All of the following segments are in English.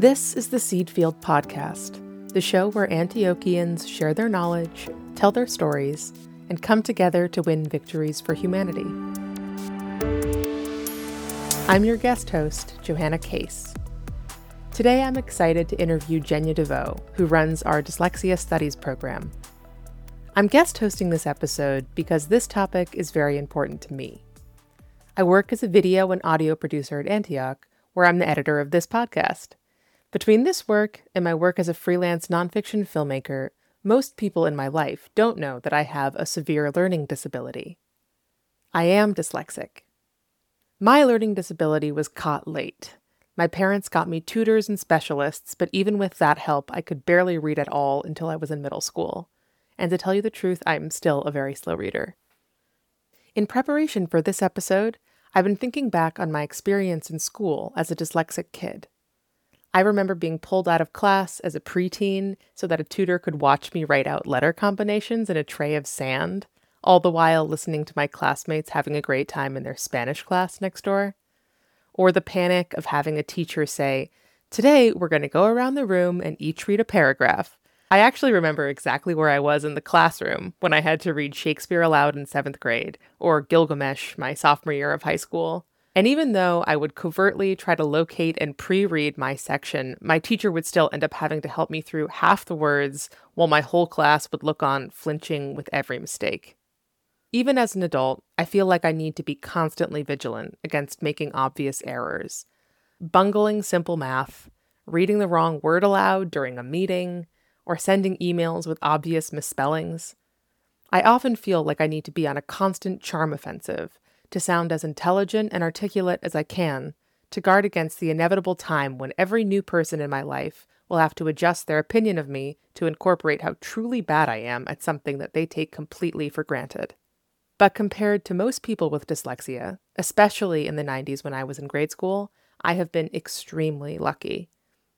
This is the Seed Field Podcast, the show where Antiochians share their knowledge, tell their stories, and come together to win victories for humanity. I'm your guest host, Johanna Case. Today I'm excited to interview Genya Devoe, who runs our Dyslexia Studies program. I'm guest hosting this episode because this topic is very important to me. I work as a video and audio producer at Antioch, where I'm the editor of this podcast. Between this work and my work as a freelance nonfiction filmmaker, most people in my life don't know that I have a severe learning disability. I am dyslexic. My learning disability was caught late. My parents got me tutors and specialists, but even with that help, I could barely read at all until I was in middle school. And to tell you the truth, I'm still a very slow reader. In preparation for this episode, I've been thinking back on my experience in school as a dyslexic kid. I remember being pulled out of class as a preteen so that a tutor could watch me write out letter combinations in a tray of sand, all the while listening to my classmates having a great time in their Spanish class next door. Or the panic of having a teacher say, Today we're going to go around the room and each read a paragraph. I actually remember exactly where I was in the classroom when I had to read Shakespeare aloud in seventh grade, or Gilgamesh my sophomore year of high school. And even though I would covertly try to locate and pre read my section, my teacher would still end up having to help me through half the words while my whole class would look on, flinching with every mistake. Even as an adult, I feel like I need to be constantly vigilant against making obvious errors. Bungling simple math, reading the wrong word aloud during a meeting, or sending emails with obvious misspellings. I often feel like I need to be on a constant charm offensive to sound as intelligent and articulate as I can, to guard against the inevitable time when every new person in my life will have to adjust their opinion of me to incorporate how truly bad I am at something that they take completely for granted. But compared to most people with dyslexia, especially in the 90s when I was in grade school, I have been extremely lucky.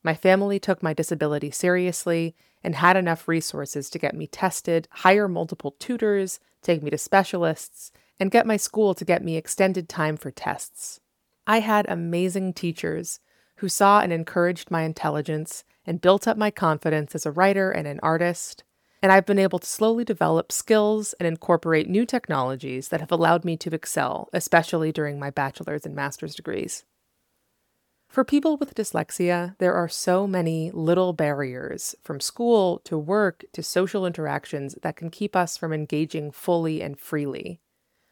My family took my disability seriously and had enough resources to get me tested, hire multiple tutors, take me to specialists, and get my school to get me extended time for tests. I had amazing teachers who saw and encouraged my intelligence and built up my confidence as a writer and an artist. And I've been able to slowly develop skills and incorporate new technologies that have allowed me to excel, especially during my bachelor's and master's degrees. For people with dyslexia, there are so many little barriers, from school to work to social interactions, that can keep us from engaging fully and freely.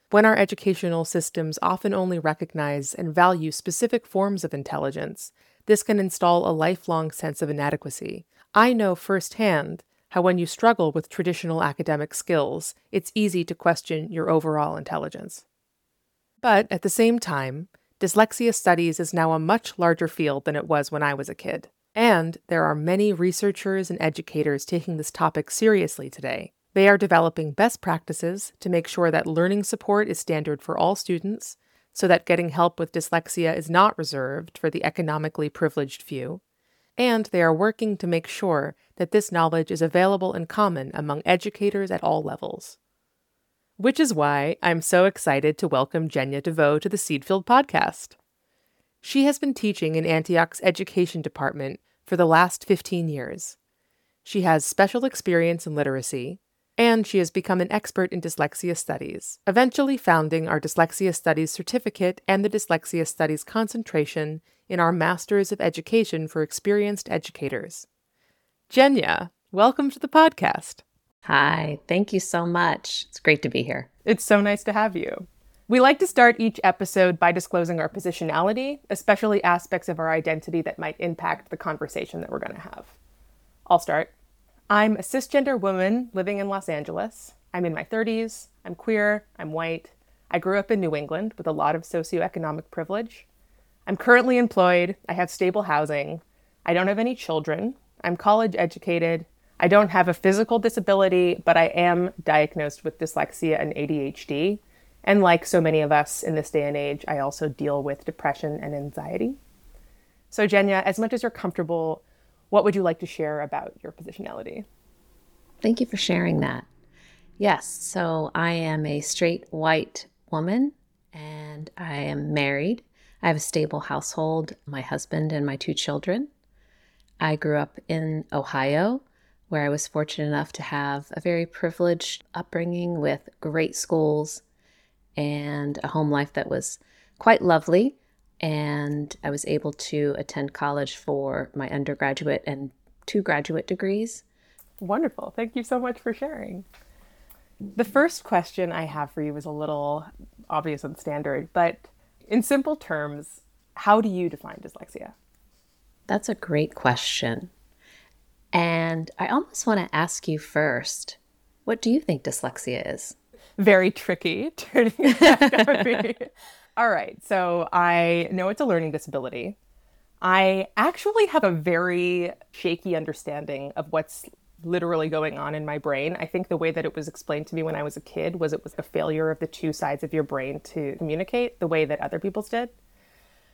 When our educational systems often only recognize and value specific forms of intelligence, this can install a lifelong sense of inadequacy. I know firsthand how, when you struggle with traditional academic skills, it's easy to question your overall intelligence. But at the same time, dyslexia studies is now a much larger field than it was when I was a kid. And there are many researchers and educators taking this topic seriously today, they are developing best practices to make sure that learning support is standard for all students, so that getting help with dyslexia is not reserved for the economically privileged few. And they are working to make sure that this knowledge is available and common among educators at all levels. Which is why I'm so excited to welcome Genya Devoe to the Seed Field podcast. She has been teaching in Antioch's education department for the last 15 years. She has special experience in literacy, and she has become an expert in dyslexia studies, eventually founding our Dyslexia Studies certificate and the Dyslexia Studies concentration in our Masters of Education for Experienced Educators. Genya, welcome to the podcast. Hi, thank you so much. It's great to be here. It's so nice to have you. We like to start each episode by disclosing our positionality, especially aspects of our identity that might impact the conversation that we're going to have. I'll start. I'm a cisgender woman living in Los Angeles. I'm in my 30s. I'm queer. I'm white. I grew up in New England with a lot of socioeconomic privilege. I'm currently employed. I have stable housing. I don't have any children. I'm college educated. I don't have a physical disability, but I am diagnosed with dyslexia and ADHD. And like so many of us in this day and age, I also deal with depression and anxiety. So, Genya, as much as you're comfortable what would you like to share about your positionality? Thank you for sharing that. Yes, so I am a straight white woman and I am married. I have a stable household, my husband and my two children. I grew up in Ohio, where I was fortunate enough to have a very privileged upbringing with great schools and a home life that was quite lovely. And I was able to attend college for my undergraduate and two graduate degrees. Wonderful. Thank you so much for sharing. The first question I have for you is a little obvious and standard, but in simple terms, how do you define dyslexia? That's a great question. And I almost want to ask you first what do you think dyslexia is? Very tricky. All right. So I know it's a learning disability. I actually have a very shaky understanding of what's literally going on in my brain. I think the way that it was explained to me when I was a kid was it was a failure of the two sides of your brain to communicate the way that other people's did.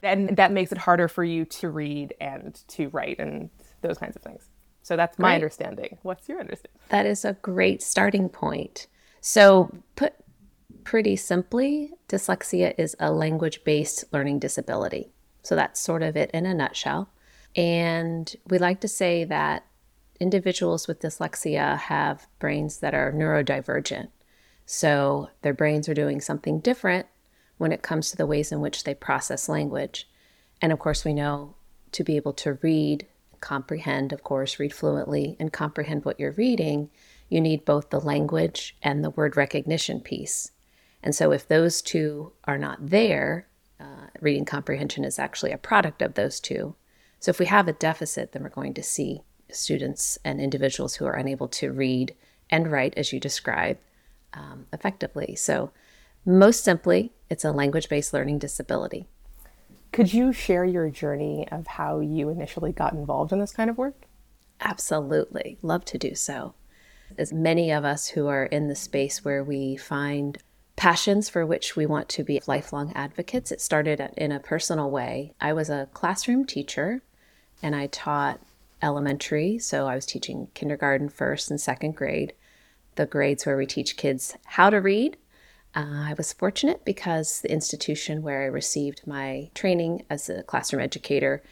And that makes it harder for you to read and to write and those kinds of things. So that's my understanding. What's your understanding? That is a great starting point. So, put pretty simply, dyslexia is a language based learning disability. So, that's sort of it in a nutshell. And we like to say that individuals with dyslexia have brains that are neurodivergent. So their brains are doing something different when it comes to the ways in which they process language. And of course, we know to be able to read, comprehend, of course, read fluently and comprehend what you're reading, you need both the language and the word recognition piece. And so if those two are not there, uh, reading comprehension is actually a product of those two. So if we have a deficit, then we're going to see students and individuals who are unable to read and write, as you describe, um, effectively. So, most simply, it's a language based learning disability. Could you share your journey of how you initially got involved in this kind of work? Absolutely. Love to do so. As many of us who are in the space where we find passions for which we want to be lifelong advocates, it started in a personal way. I was a classroom teacher and I taught elementary, so I was teaching kindergarten, first, and second grade, the grades where we teach kids how to read. Uh, I was fortunate because the institution where I received my training as a classroom educator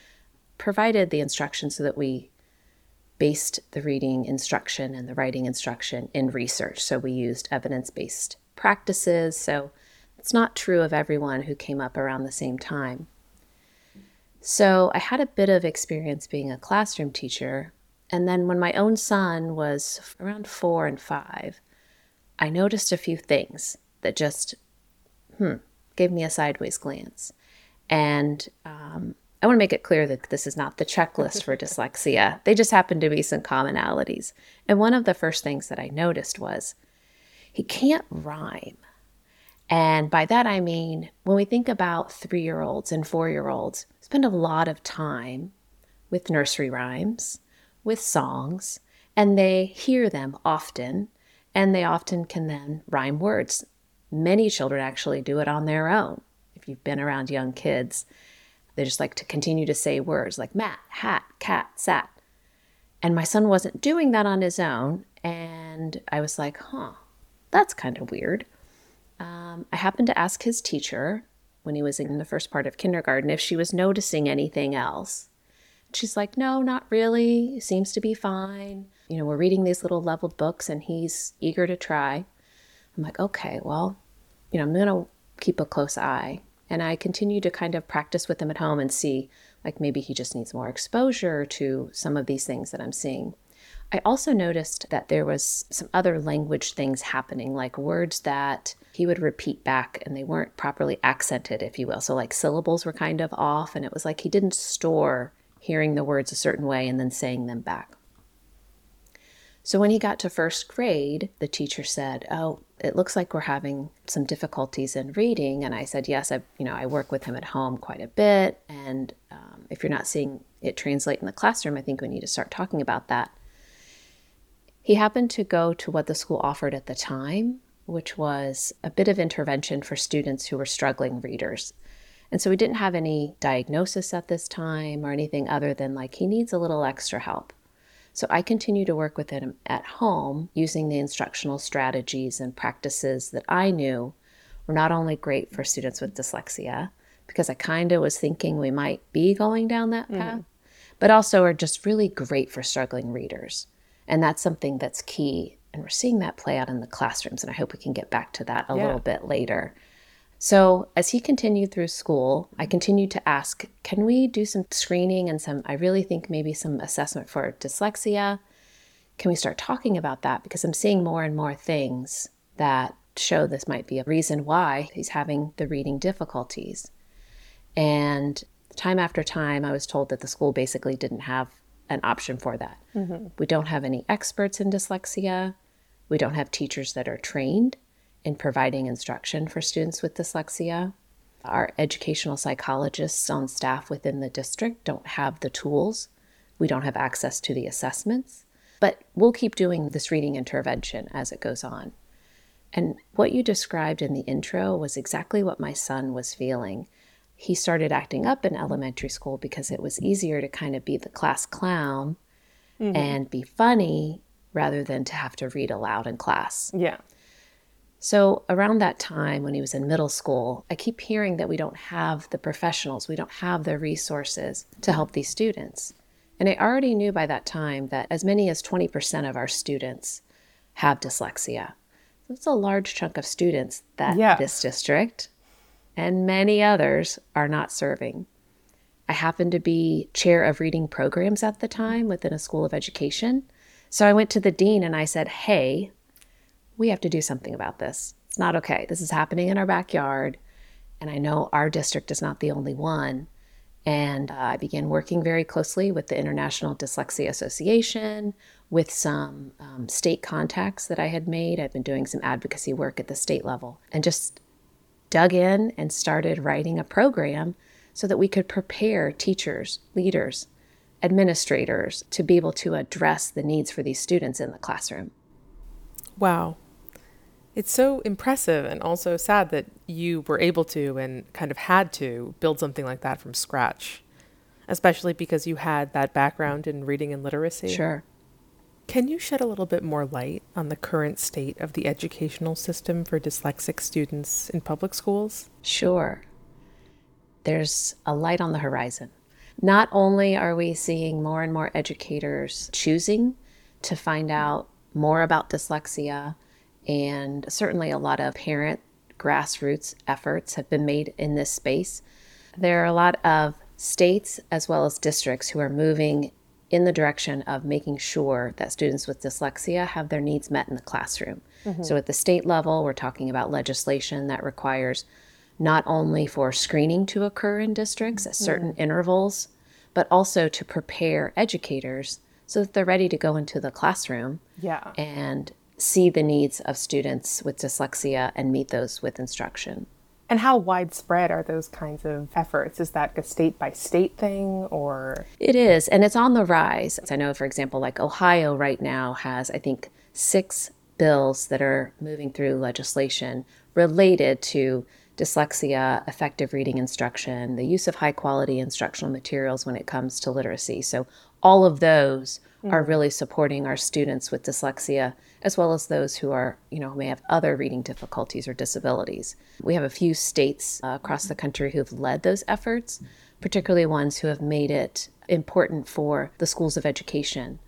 provided the instruction so that we based the reading instruction and the writing instruction in research. So we used evidence based practices. So it's not true of everyone who came up around the same time. So I had a bit of experience being a classroom teacher. And then when my own son was around four and five, I noticed a few things that just, hmm, gave me a sideways glance. And um, I want to make it clear that this is not the checklist for dyslexia. They just happen to be some commonalities. And one of the first things that I noticed was he can't rhyme. And by that I mean, when we think about three year olds and four year olds, spend a lot of time with nursery rhymes, with songs, and they hear them often, and they often can then rhyme words. Many children actually do it on their own. If you've been around young kids, they just like to continue to say words like mat, hat, cat, sat. And my son wasn't doing that on his own. And I was like, huh, that's kind of weird um, I happened to ask his teacher when he was in the first part of kindergarten if she was noticing anything else. She's like, no, not really. Seems to be fine. You know, we're reading these little leveled books and he's eager to try. I'm like, okay, well, you know, I'm going to keep a close eye. And I continue to kind of practice with him at home and see, like, maybe he just needs more exposure to some of these things that I'm seeing. I also noticed that there was some other language things happening, like words that he would repeat back and they weren't properly accented, if you will. So, like syllables were kind of off, and it was like he didn't store hearing the words a certain way and then saying them back. So, when he got to first grade, the teacher said, Oh, it looks like we're having some difficulties in reading. And I said, Yes, I, you know, I work with him at home quite a bit. And um, if you're not seeing it translate in the classroom, I think we need to start talking about that. He happened to go to what the school offered at the time, which was a bit of intervention for students who were struggling readers. And so we didn't have any diagnosis at this time or anything other than like he needs a little extra help. So I continue to work with him at home using the instructional strategies and practices that I knew were not only great for students with dyslexia, because I kind of was thinking we might be going down that mm. path, but also are just really great for struggling readers. And that's something that's key. And we're seeing that play out in the classrooms. And I hope we can get back to that a Yeah. little bit later. So, as he continued through school, I continued to ask, can we do some screening and some, I really think maybe some assessment for dyslexia? Can we start talking about that? Because I'm seeing more and more things that show this might be a reason why he's having the reading difficulties. And time after time, I was told that the school basically didn't have an option for that. Mm-hmm. We don't have any experts in dyslexia. We don't have teachers that are trained in providing instruction for students with dyslexia. Our educational psychologists on staff within the district don't have the tools. We don't have access to the assessments. But we'll keep doing this reading intervention as it goes on. And what you described in the intro was exactly what my son was feeling. He started acting up in elementary school because it was easier to kind of be the class clown mm-hmm. and be funny rather than to have to read aloud in class. Yeah. So, around that time when he was in middle school, I keep hearing that we don't have the professionals, we don't have the resources to help these students. And I already knew by that time that as many as 20% of our students have dyslexia. That's a large chunk of students that Yeah. this district and many others are not serving. I happened to be chair of reading programs at the time within a school of education. So I went to the dean and I said, Hey, we have to do something about this. It's not okay. This is happening in our backyard. And I know our district is not the only one. And uh, I began working very closely with the International Dyslexia Association, with some um, state contacts that I had made. I've been doing some advocacy work at the state level and just dug in and started writing a program so that we could prepare teachers, leaders, administrators to be able to address the needs for these students in the classroom. Wow. It's so impressive and also sad that you were able to and kind of had to build something like that from scratch, especially because you had that background in reading and literacy. Sure. Can you shed a little bit more light on the current state of the educational system for dyslexic students in public schools? Sure. There's a light on the horizon. Not only are we seeing more and more educators choosing to find out more about dyslexia, and certainly a lot of parent grassroots efforts have been made in this space, there are a lot of states as well as districts who are moving in the direction of making sure that students with dyslexia have their needs met in the classroom. Mm-hmm. So at the state level, we're talking about legislation that requires not only for screening to occur in districts at mm-hmm. certain intervals, but also to prepare educators so that they're ready to go into the classroom Yeah. and see the needs of students with dyslexia and meet those with instruction. And how widespread are those kinds of efforts? Is that a state by state thing or? It is, and it's on the rise. I know, for example, like Ohio right now has, I think, six bills that are moving through legislation related to dyslexia, effective reading instruction, the use of high quality instructional materials when it comes to literacy. So, all of those mm-hmm. are really supporting our students with dyslexia as well as those who are, you know, may have other reading difficulties or disabilities. We have a few states uh, across the country who've led those efforts, particularly ones who have made it important for the schools of education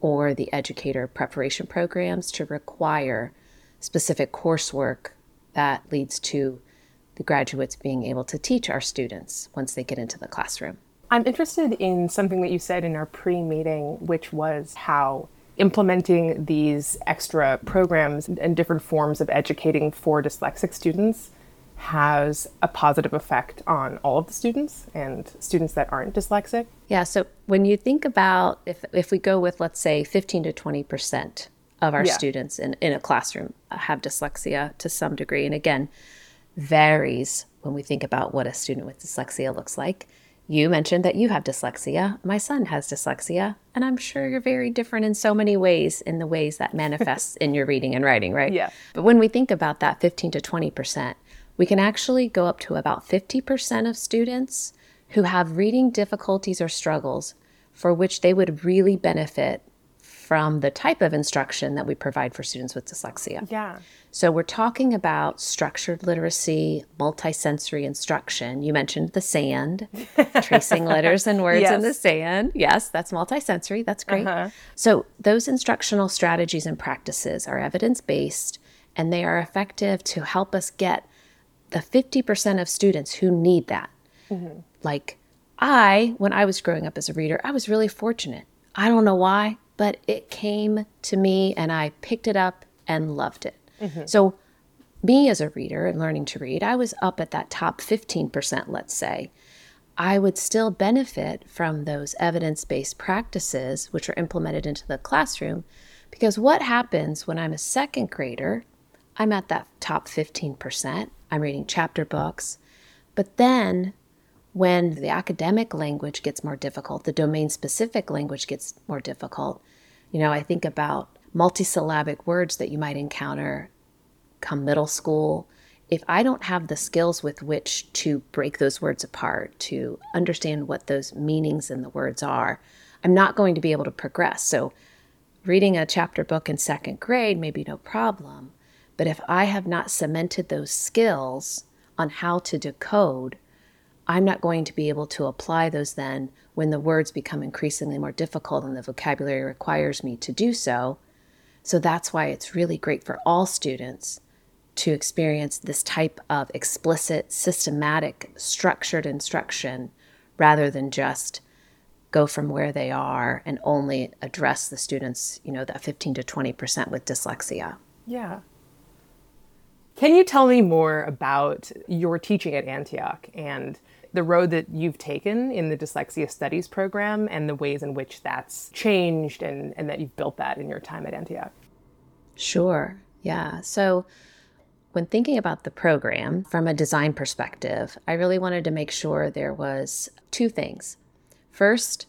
or the educator preparation programs to require specific coursework that leads to the graduates being able to teach our students once they get into the classroom. I'm interested in something that you said in our pre meeting, which was how implementing these extra programs and different forms of educating for dyslexic students has a positive effect on all of the students and students that aren't dyslexic. Yeah, so when you think about if if we go with let's say 15 to 20% of our Yeah. students in, in a classroom have dyslexia to some degree and again varies when we think about what a student with dyslexia looks like. You mentioned that you have dyslexia. My son has dyslexia, and I'm sure you're very different in so many ways in the ways that manifests in your reading and writing, right? Yeah. But when we think about that 15 to 20%, we can actually go up to about 50% of students who have reading difficulties or struggles for which they would really benefit from the type of instruction that we provide for students with dyslexia. Yeah. So we're talking about structured literacy, multisensory instruction. You mentioned the sand, tracing letters and words Yes. in the sand. Yes, that's multisensory. That's great. Uh-huh. So those instructional strategies and practices are evidence-based and they are effective to help us get the 50% of students who need that. Like I, when I was growing up as a reader, I was really fortunate. I don't know why, but it came to me and I picked it up and loved it. Mm-hmm. So, me as a reader and learning to read, I was up at that top 15%, let's say. I would still benefit from those evidence based practices, which are implemented into the classroom, because what happens when I'm a second grader? I'm at that top 15%. I'm reading chapter books. But then when the academic language gets more difficult, the domain specific language gets more difficult, you know, I think about multisyllabic words that you might encounter come middle school. If I don't have the skills with which to break those words apart, to understand what those meanings in the words are, I'm not going to be able to progress. So, reading a chapter book in second grade may be no problem. But if I have not cemented those skills on how to decode, I'm not going to be able to apply those then when the words become increasingly more difficult and the vocabulary requires me to do so. So that's why it's really great for all students to experience this type of explicit, systematic, structured instruction rather than just go from where they are and only address the students, you know, that 15 to 20% with dyslexia. Yeah. Can you tell me more about your teaching at Antioch and the road that you've taken in the dyslexia studies program and the ways in which that's changed and, and that you've built that in your time at Antioch? Sure. Yeah. So, when thinking about the program from a design perspective, I really wanted to make sure there was two things. First,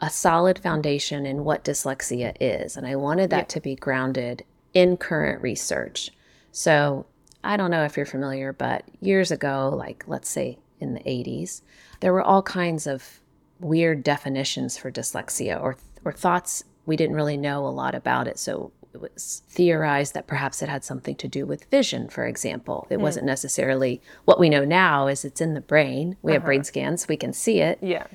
a solid foundation in what dyslexia is, and I wanted that Yeah. to be grounded in current research. So, I don't know if you're familiar, but years ago, like let's say in the 80s, there were all kinds of weird definitions for dyslexia or or thoughts we didn't really know a lot about it. So it was theorized that perhaps it had something to do with vision, for example. It hmm. wasn't necessarily what we know now is it's in the brain. We have brain uh-huh. scans, we can see it Yeah.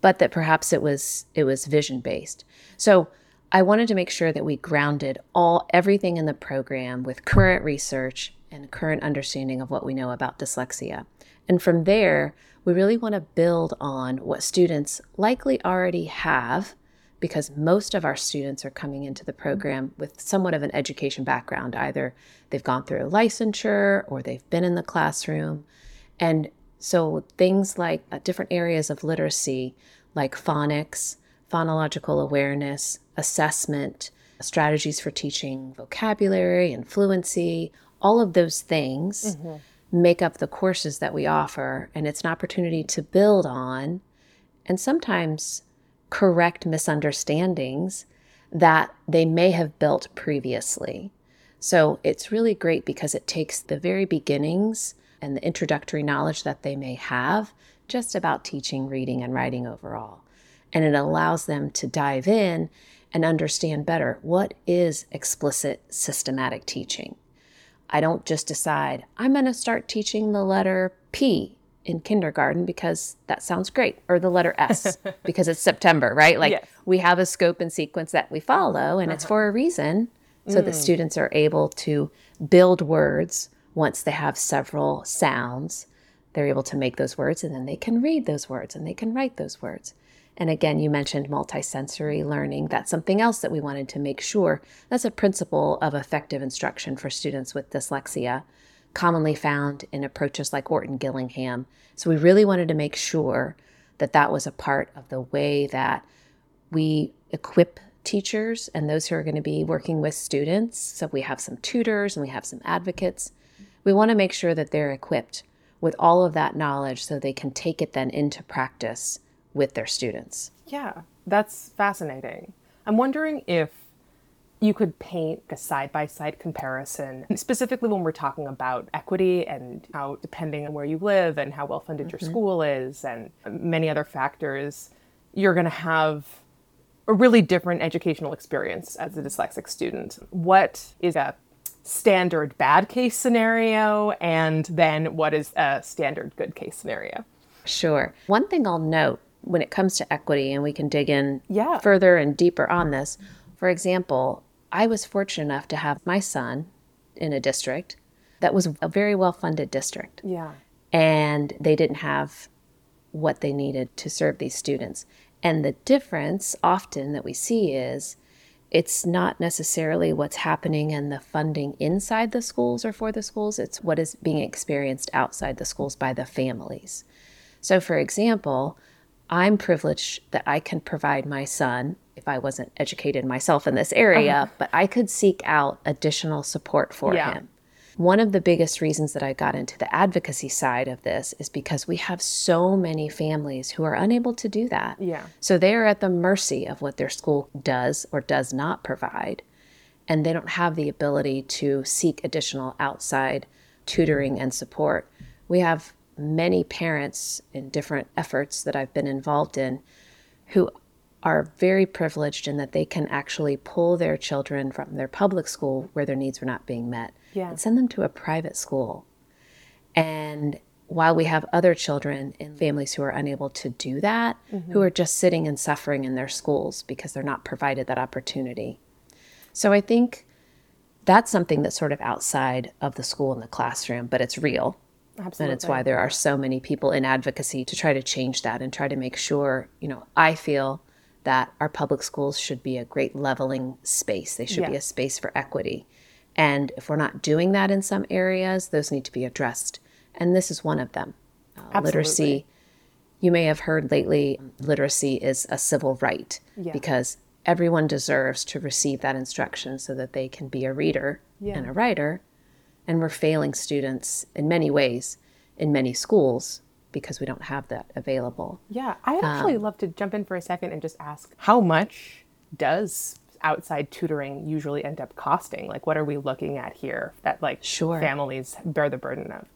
but that perhaps it was it was vision based. So I wanted to make sure that we grounded all everything in the program with current research and current understanding of what we know about dyslexia. And from there, we really want to build on what students likely already have because most of our students are coming into the program with somewhat of an education background. Either they've gone through a licensure or they've been in the classroom. And so things like uh, different areas of literacy, like phonics, phonological awareness, assessment, strategies for teaching vocabulary and fluency, all of those things make up the courses that we offer. And it's an opportunity to build on and sometimes correct misunderstandings that they may have built previously. So it's really great because it takes the very beginnings and the introductory knowledge that they may have just about teaching, reading, and writing overall. And it allows them to dive in and understand better what is explicit systematic teaching. I don't just decide, I'm going to start teaching the letter P in kindergarten because that sounds great, or the letter S because it's September, right? Like Yes. we have a scope and sequence that we follow, and it's uh-huh. for a reason so that mm. students are able to build words once they have several sounds. They're able to make those words and then they can read those words and they can write those words. And again, you mentioned multisensory learning. That's something else that we wanted to make sure. That's a principle of effective instruction for students with dyslexia, commonly found in approaches like Orton Gillingham. So we really wanted to make sure that that was a part of the way that we equip teachers and those who are going to be working with students. So we have some tutors and we have some advocates. We want to make sure that they're equipped with all of that knowledge so they can take it then into practice with their students. Yeah, that's fascinating. I'm wondering if you could paint a side by side comparison, specifically when we're talking about equity and how, depending on where you live and how well funded your mm-hmm. school is, and many other factors, you're going to have a really different educational experience as a dyslexic student. What is a standard bad case scenario and then what is a standard good case scenario? Sure. One thing I'll note when it comes to equity, and we can dig in Yeah. further and deeper on this. For example, I was fortunate enough to have my son in a district that was a very well funded district, Yeah. and they didn't have what they needed to serve these students. And the difference often that we see is it's not necessarily what's happening in the funding inside the schools or for the schools, it's what is being experienced outside the schools by the families. So, for example, I'm privileged that I can provide my son, if I wasn't educated myself in this area, uh-huh. but I could seek out additional support for Yeah. him. One of the biggest reasons that I got into the advocacy side of this is because we have so many families who are unable to do that. Yeah. So they are at the mercy of what their school does or does not provide. And they don't have the ability to seek additional outside tutoring and support. We have many parents in different efforts that I've been involved in who are very privileged in that they can actually pull their children from their public school where their needs were not being met Yeah. and send them to a private school. And while we have other children in families who are unable to do that, who mm-hmm. are just sitting and suffering in their schools because they're not provided that opportunity. So I think that's something that's sort of outside of the school and the classroom, but it's real. Absolutely. And it's why there are so many people in advocacy to try to change that and try to make sure, you know, I feel that our public schools should be a great leveling space. They should be a space for equity. And if we're not doing that in some areas, those need to be addressed. And this is one of them. Uh, literacy, you may have heard lately, literacy is a civil right Yeah. because everyone deserves to receive that instruction so that they can be a reader Yeah. and a writer. And we're failing students in many ways in many schools because we don't have that available. Yeah, I'd actually Um, love to jump in for a second and just ask how much does outside tutoring usually end up costing? Like, what are we looking at here that like Sure. families bear the burden of?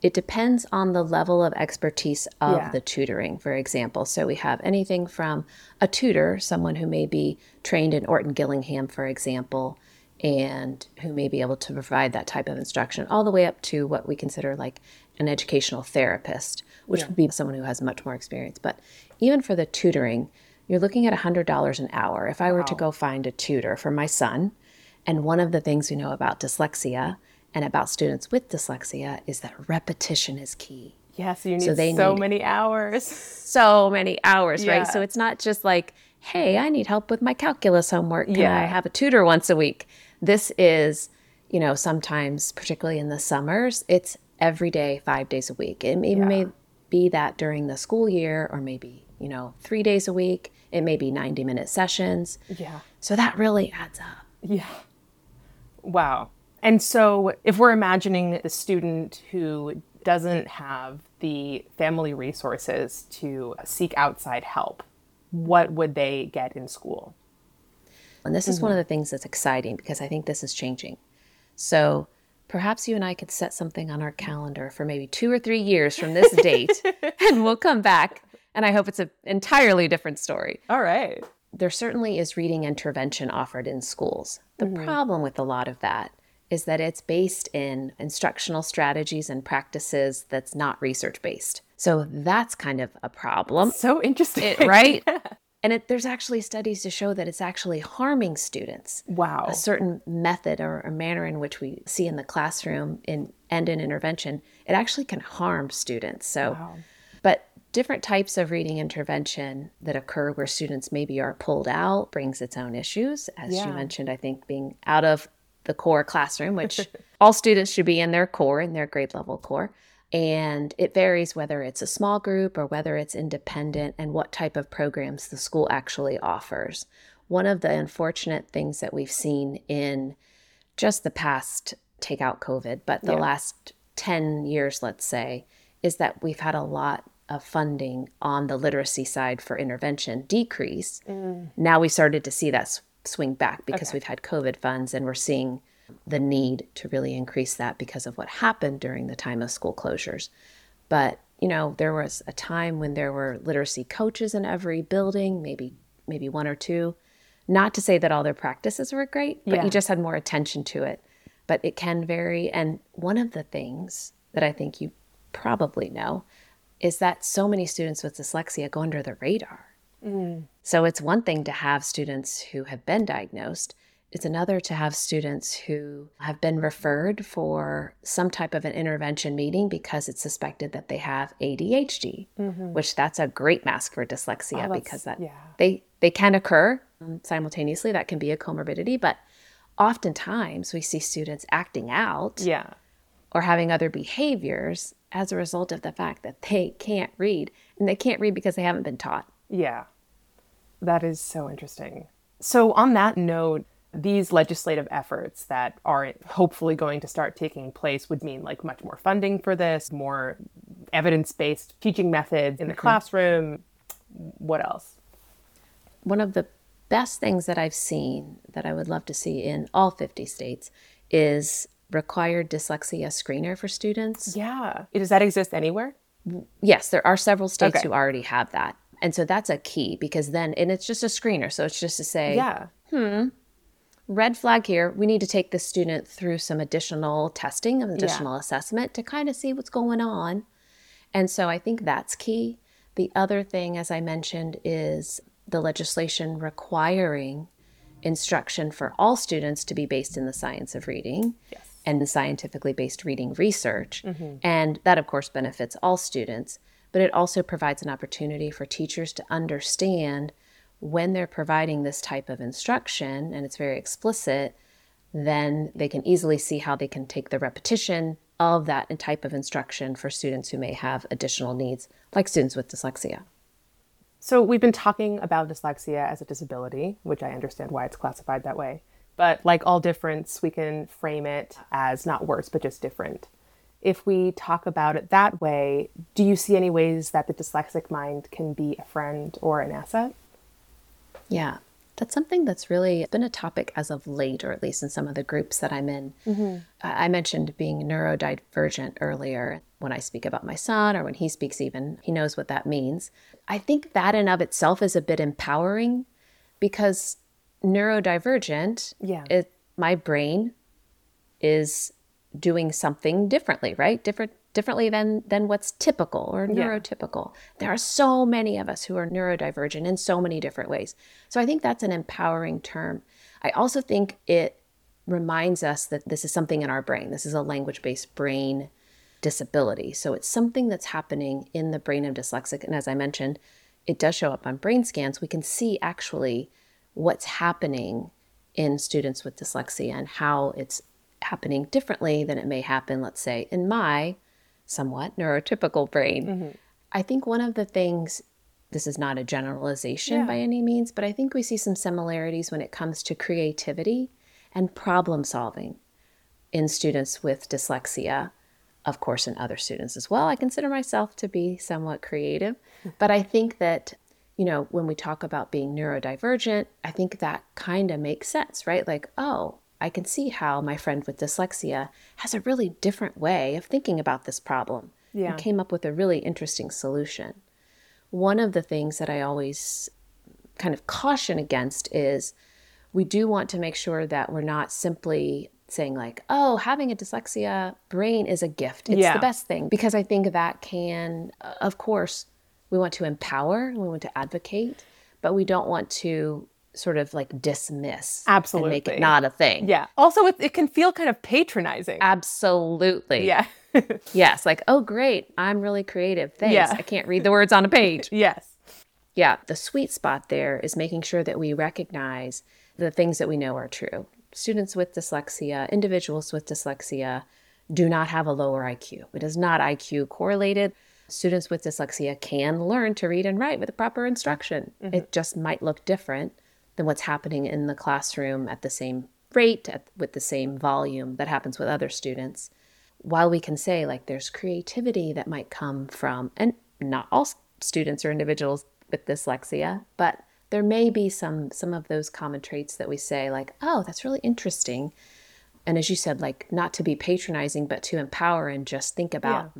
It depends on the level of expertise of Yeah. the tutoring, for example. So we have anything from a tutor, someone who may be trained in Orton Gillingham, for example, and who may be able to provide that type of instruction, all the way up to what we consider like an educational therapist, which would be someone who has much more experience. But even for the tutoring, you're looking at $100 an hour. If I were to go find a tutor for my son, and one of the things we know about dyslexia and about students with dyslexia is that repetition is key. Yeah, so you need so, they need- many hours. So many hours, Yeah. right? So it's not just like, hey, I need help with my calculus homework. Can Yeah. I have a tutor once a week? This is, you know, sometimes, particularly in the summers, it's every day, five days a week. It may, may be that during the school year, or maybe, you know, three days a week. It may be 90 minute sessions. Yeah. So that really adds up. Yeah. Wow. And so, if we're imagining the student who doesn't have the family resources to seek outside help, what would they get in school? And this is one mm-hmm. of the things that's exciting because I think this is changing. So perhaps you and I could set something on our calendar for maybe two or three years from this date, and we'll come back. And I hope it's an entirely different story. All right. There certainly is reading intervention offered in schools. The mm-hmm. problem with a lot of that is that it's based in instructional strategies and practices that's not research based. So that's kind of a problem So interesting. it, right? And it, there's actually studies to show that it's actually harming students. Wow. A certain method or a manner in which we see in the classroom in, and in intervention, it actually can harm students. So, but different types of reading intervention that occur where students maybe are pulled out brings its own issues. As Yeah. you mentioned, I think being out of the core classroom, which all students should be in their core, in their grade level core. And it varies whether it's a small group or whether it's independent and what type of programs the school actually offers. One of the unfortunate things that we've seen in just the past, take out COVID, but the Yeah. last 10 years, let's say, is that we've had a lot of funding on the literacy side for intervention decrease. Mm. Now we started to see that swing back because we've had COVID funds and we're seeing the need to really increase that because of what happened during the time of school closures. But, you know, there was a time when there were literacy coaches in every building, maybe maybe one or two. Not to say that all their practices were great, but Yeah. you just had more attention to it. But it can vary. And one of the things that I think you probably know is that so many students with dyslexia go under the radar. Mm. So it's one thing to have students who have been diagnosed. It's another to have students who have been referred for some type of an intervention meeting because it's suspected that they have ADHD, which that's a great mask for dyslexia Oh, because that yeah. they they can occur um, simultaneously. That can be a comorbidity, but oftentimes we see students acting out Yeah. or having other behaviors as a result of the fact that they can't read, and they can't read because they haven't been taught. Yeah. That is so interesting. So, on that note, these legislative efforts that are hopefully going to start taking place would mean like much more funding for this, more evidence based teaching methods in the mm-hmm. classroom. What else? one of the best things that I've seen that I would love to see in all 50 states is required dyslexia screener for students. Yeah. Does that exist anywhere? Yes, there are several states Okay. who already have that. And so that's a key because then, and it's just a screener. So it's just to say, Yeah. Hmm, red flag here, we need to take the student through some additional testing, and additional assessment to kind of see what's going on. And so I think that's key. The other thing, as I mentioned, is the legislation requiring instruction for all students to be based in the science of reading and the scientifically based reading research. Mm-hmm. And that, of course, benefits all students, but it also provides an opportunity for teachers to understand when they're providing this type of instruction and it's very explicit, then they can easily see how they can take the repetition of that type of instruction for students who may have additional needs, like students with dyslexia. So, we've been talking about dyslexia as a disability, which I understand why it's classified that way. But like all difference, we can frame it as not worse, but just different. If we talk about it that way, do you see any ways that the dyslexic mind can be a friend or an asset? Yeah, that's something that's really been a topic as of late, or at least in some of the groups that I'm in. Mm-hmm. I I mentioned being neurodivergent earlier. When I speak about my son, or when he speaks, even, he knows what that means. I think that in of itself is a bit empowering because neurodivergent, Yeah. it, my brain is doing something differently, right? Different differently than than what's typical or Yeah. neurotypical. There are so many of us who are neurodivergent in so many different ways. So I think that's an empowering term. I also think it reminds us that this is something in our brain. This is a language-based brain disability. So it's something that's happening in the brain of dyslexic and as I mentioned, it does show up on brain scans. We can see actually what's happening in students with dyslexia and how it's happening differently than it may happen, let's say, in my somewhat neurotypical brain. Mm-hmm. I think one of the things, this is not a generalization Yeah. by any means, but I think we see some similarities when it comes to creativity and problem solving in students with dyslexia. Of course, in other students as well. I consider myself to be somewhat creative, hmm. but I think that you know, when we talk about being neurodivergent, I think that kind of makes sense, right? Like, oh, I can see how my friend with dyslexia has a really different way of thinking about this problem Yeah. and came up with a really interesting solution. One of the things that I always kind of caution against is we do want to make sure that we're not simply saying like oh having a dyslexia brain is a gift it's Yeah. the best thing because i think that can of course we want to empower we want to advocate but we don't want to sort of like dismiss and make it not a thing Yeah. Also, it, it can feel kind of patronizing. absolutely yeah. yes like oh great i'm really creative thanks Yeah. i can't read the words on a page yes. Yeah, the sweet spot there is making sure that we recognize the things that we know are true. Students with dyslexia, individuals with dyslexia, do not have a lower IQ. It is not IQ correlated. Students with dyslexia can learn to read and write with proper instruction. Mm-hmm. It just might look different than what's happening in the classroom at the same rate, at, with the same volume that happens with other students. While we can say, like, there's creativity that might come from, and not all students or individuals with dyslexia, but there may be some some of those common traits that we say like, "Oh, that's really interesting." And as you said, like not to be patronizing, but to empower and just think about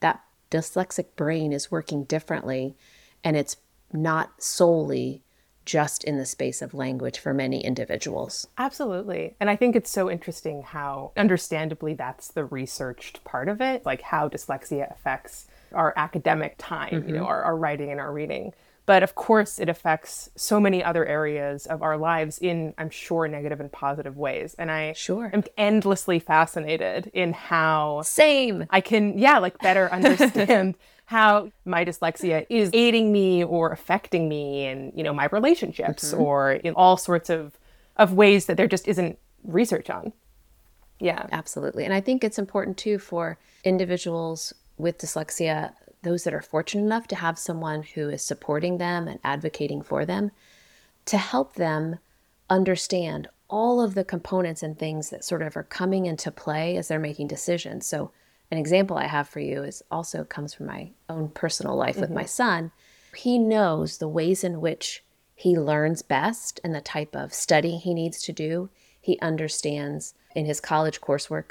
that dyslexic brain is working differently and it's not solely just in the space of language for many individuals. Absolutely. And I think it's so interesting how, understandably, that's the researched part of it, like how dyslexia affects our academic time, mm-hmm. you know, our, our writing and our reading. But of course, it affects so many other areas of our lives in, I'm sure, negative and positive ways. And I sure am endlessly fascinated in how same I can, yeah, like better understand how my dyslexia is aiding me or affecting me in, you know, my relationships mm-hmm. or in all sorts of of ways that there just isn't research on. Yeah. Absolutely. And I think it's important too for individuals with dyslexia those that are fortunate enough to have someone who is supporting them and advocating for them to help them understand all of the components and things that sort of are coming into play as they're making decisions. So, an example I have for you is also comes from my own personal life mm-hmm. with my mm-hmm. son. He knows the ways in which he learns best and the type of study he needs to do. He understands in his college coursework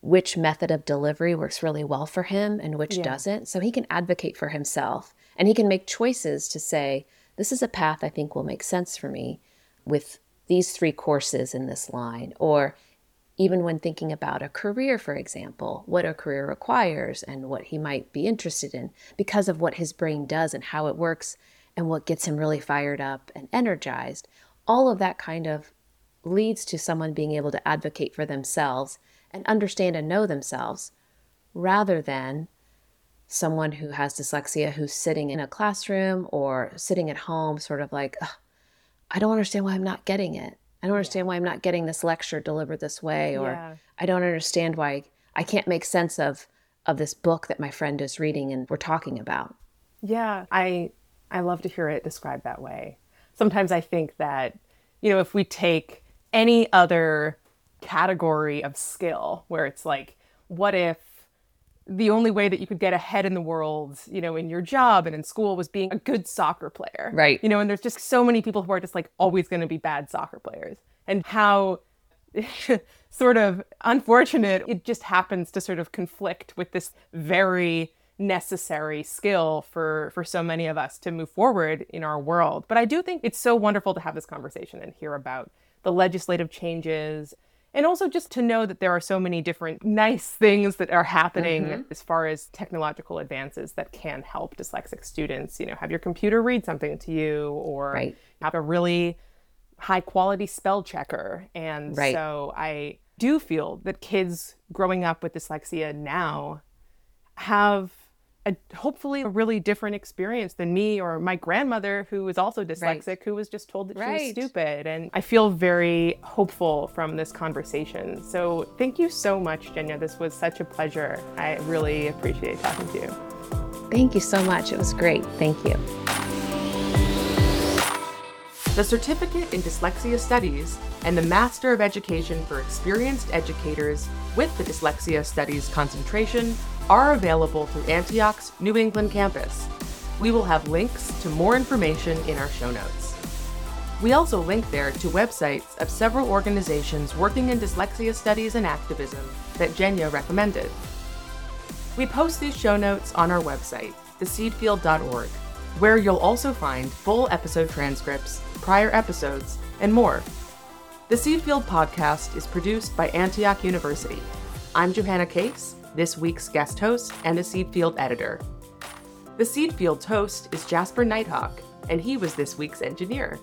which method of delivery works really well for him and which yeah. doesn't. So he can advocate for himself and he can make choices to say, this is a path I think will make sense for me with these three courses in this line. Or even when thinking about a career, for example, what a career requires and what he might be interested in because of what his brain does and how it works and what gets him really fired up and energized. All of that kind of leads to someone being able to advocate for themselves and understand and know themselves rather than someone who has dyslexia who's sitting in a classroom or sitting at home, sort of like, I don't understand why I'm not getting it. I don't understand why I'm not getting this lecture delivered this way, or yeah. I don't understand why I can't make sense of of this book that my friend is reading and we're talking about. Yeah, I I love to hear it described that way. Sometimes I think that you know if we take any other category of skill where it's like, what if the only way that you could get ahead in the world, you know, in your job and in school was being a good soccer player. Right. You know, and there's just so many people who are just like always going to be bad soccer players. And how sort of unfortunate it just happens to sort of conflict with this very necessary skill for for so many of us to move forward in our world. But I do think it's so wonderful to have this conversation and hear about the legislative changes and also just to know that there are so many different nice things that are happening mm-hmm. as far as technological advances that can help dyslexic students you know have your computer read something to you or right. have a really high quality spell checker and right. so i do feel that kids growing up with dyslexia now have a, hopefully a really different experience than me or my grandmother who was also dyslexic right. who was just told that right. she was stupid. And i feel very hopeful from this conversation. So thank you so much Genya. This was such a pleasure. I really appreciate talking to you. Thank you so much. It was great. Thank you. The Certificate in Dyslexia Studies and the Master of Education for Experienced Educators with the Dyslexia Studies concentration are available through Antioch's New England campus. We will have links to more information in our show notes. We also link there to websites of several organizations working in dyslexia studies and activism that Genya recommended. We post these show notes on our website, theseedfield.org, where you'll also find full episode transcripts, prior episodes, and more. The Seed Field podcast is produced by Antioch University. I'm Johanna Case, this week's guest host and a Seed Field editor. The Seed Field host is Jasper Nighthawk, and he was this week's engineer.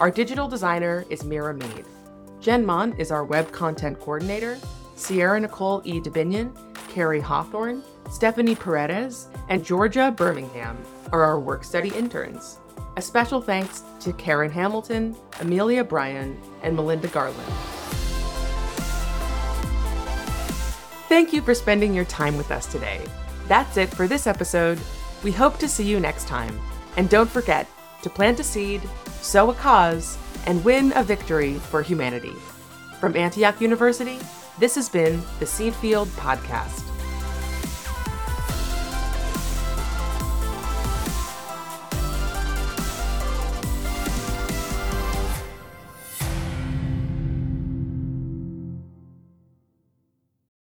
Our digital designer is Mira Mead. Jen Mon is our web content coordinator. Sierra Nicole E. Debinion, Carrie Hawthorne, Stephanie Paredes, and Georgia Birmingham are our work study interns. A special thanks to Karen Hamilton, Amelia Bryan, and Melinda Garland. Thank you for spending your time with us today. That's it for this episode. We hope to see you next time. And don't forget to plant a seed, sow a cause, and win a victory for humanity. From Antioch University, this has been the Seed Field Podcast.